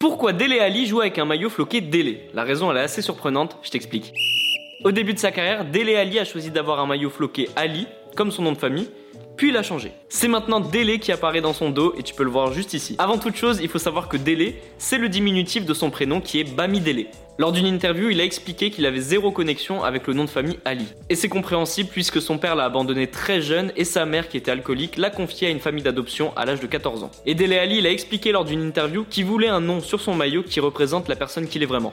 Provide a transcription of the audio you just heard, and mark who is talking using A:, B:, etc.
A: Pourquoi Dele Ali joue avec un maillot floqué Dele? La raison elle est assez surprenante, je t'explique. Au début de sa carrière, Dele Ali a choisi d'avoir un maillot floqué Ali, comme son nom de famille, puis il a changé. C'est maintenant Dele qui apparaît dans son dos et tu peux le voir juste ici. Avant toute chose, il faut savoir que Dele, c'est le diminutif de son prénom qui est Bami Dele. Lors d'une interview, il a expliqué qu'il avait zéro connexion avec le nom de famille Ali. Et c'est compréhensible puisque son père l'a abandonné très jeune et sa mère, qui était alcoolique, l'a confié à une famille d'adoption à l'âge de 14 ans. Et Dele Ali, il a expliqué lors d'une interview qu'il voulait un nom sur son maillot qui représente la personne qu'il est vraiment.